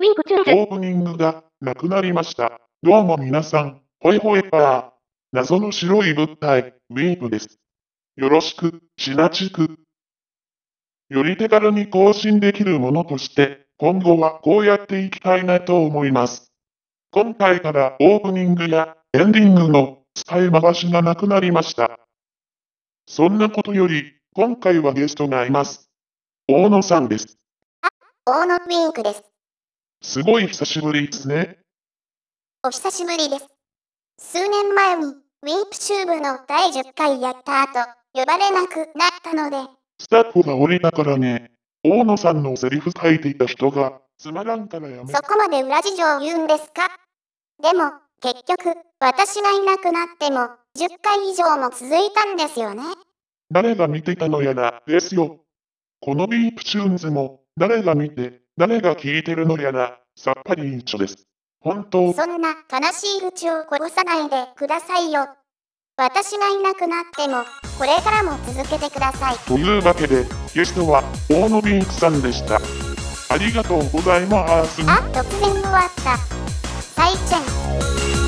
ウィンクチュンズ。オープニングがなくなりました。どうも皆さん、ホイホイパー。謎の白い物体、ウィープです。よろしく、シナチク。より手軽に更新できるものとして、今後はこうやっていきたいなと思います。今回からオープニングやエンディングの使い回しがなくなりました。そんなことより、今回はゲストがいます。大野さんです。大野ウィンクです。すごい久しぶりですね。お久しぶりです。数年前に、ウィンプチューブの第10回やった後、呼ばれなくなったので、スタッフが降りたからね、大野さんのセリフ書いていた人が、つまらんからやめそこまで裏事情を言うんですか？でも、結局、私がいなくなっても、10回以上も続いたんですよね。誰が見てたのやら、ですよ。このビープチューンズも、誰が見て、誰が聞いてるのやら、さっぱり一緒です。本当、そんな悲しい愚痴をこぼさないでくださいよ。私がいなくなっても、これからも続けてください。というわけで、ゲストは、大野ビンクさんでした。ありがとうございます。あ、突然終わった。再チェン。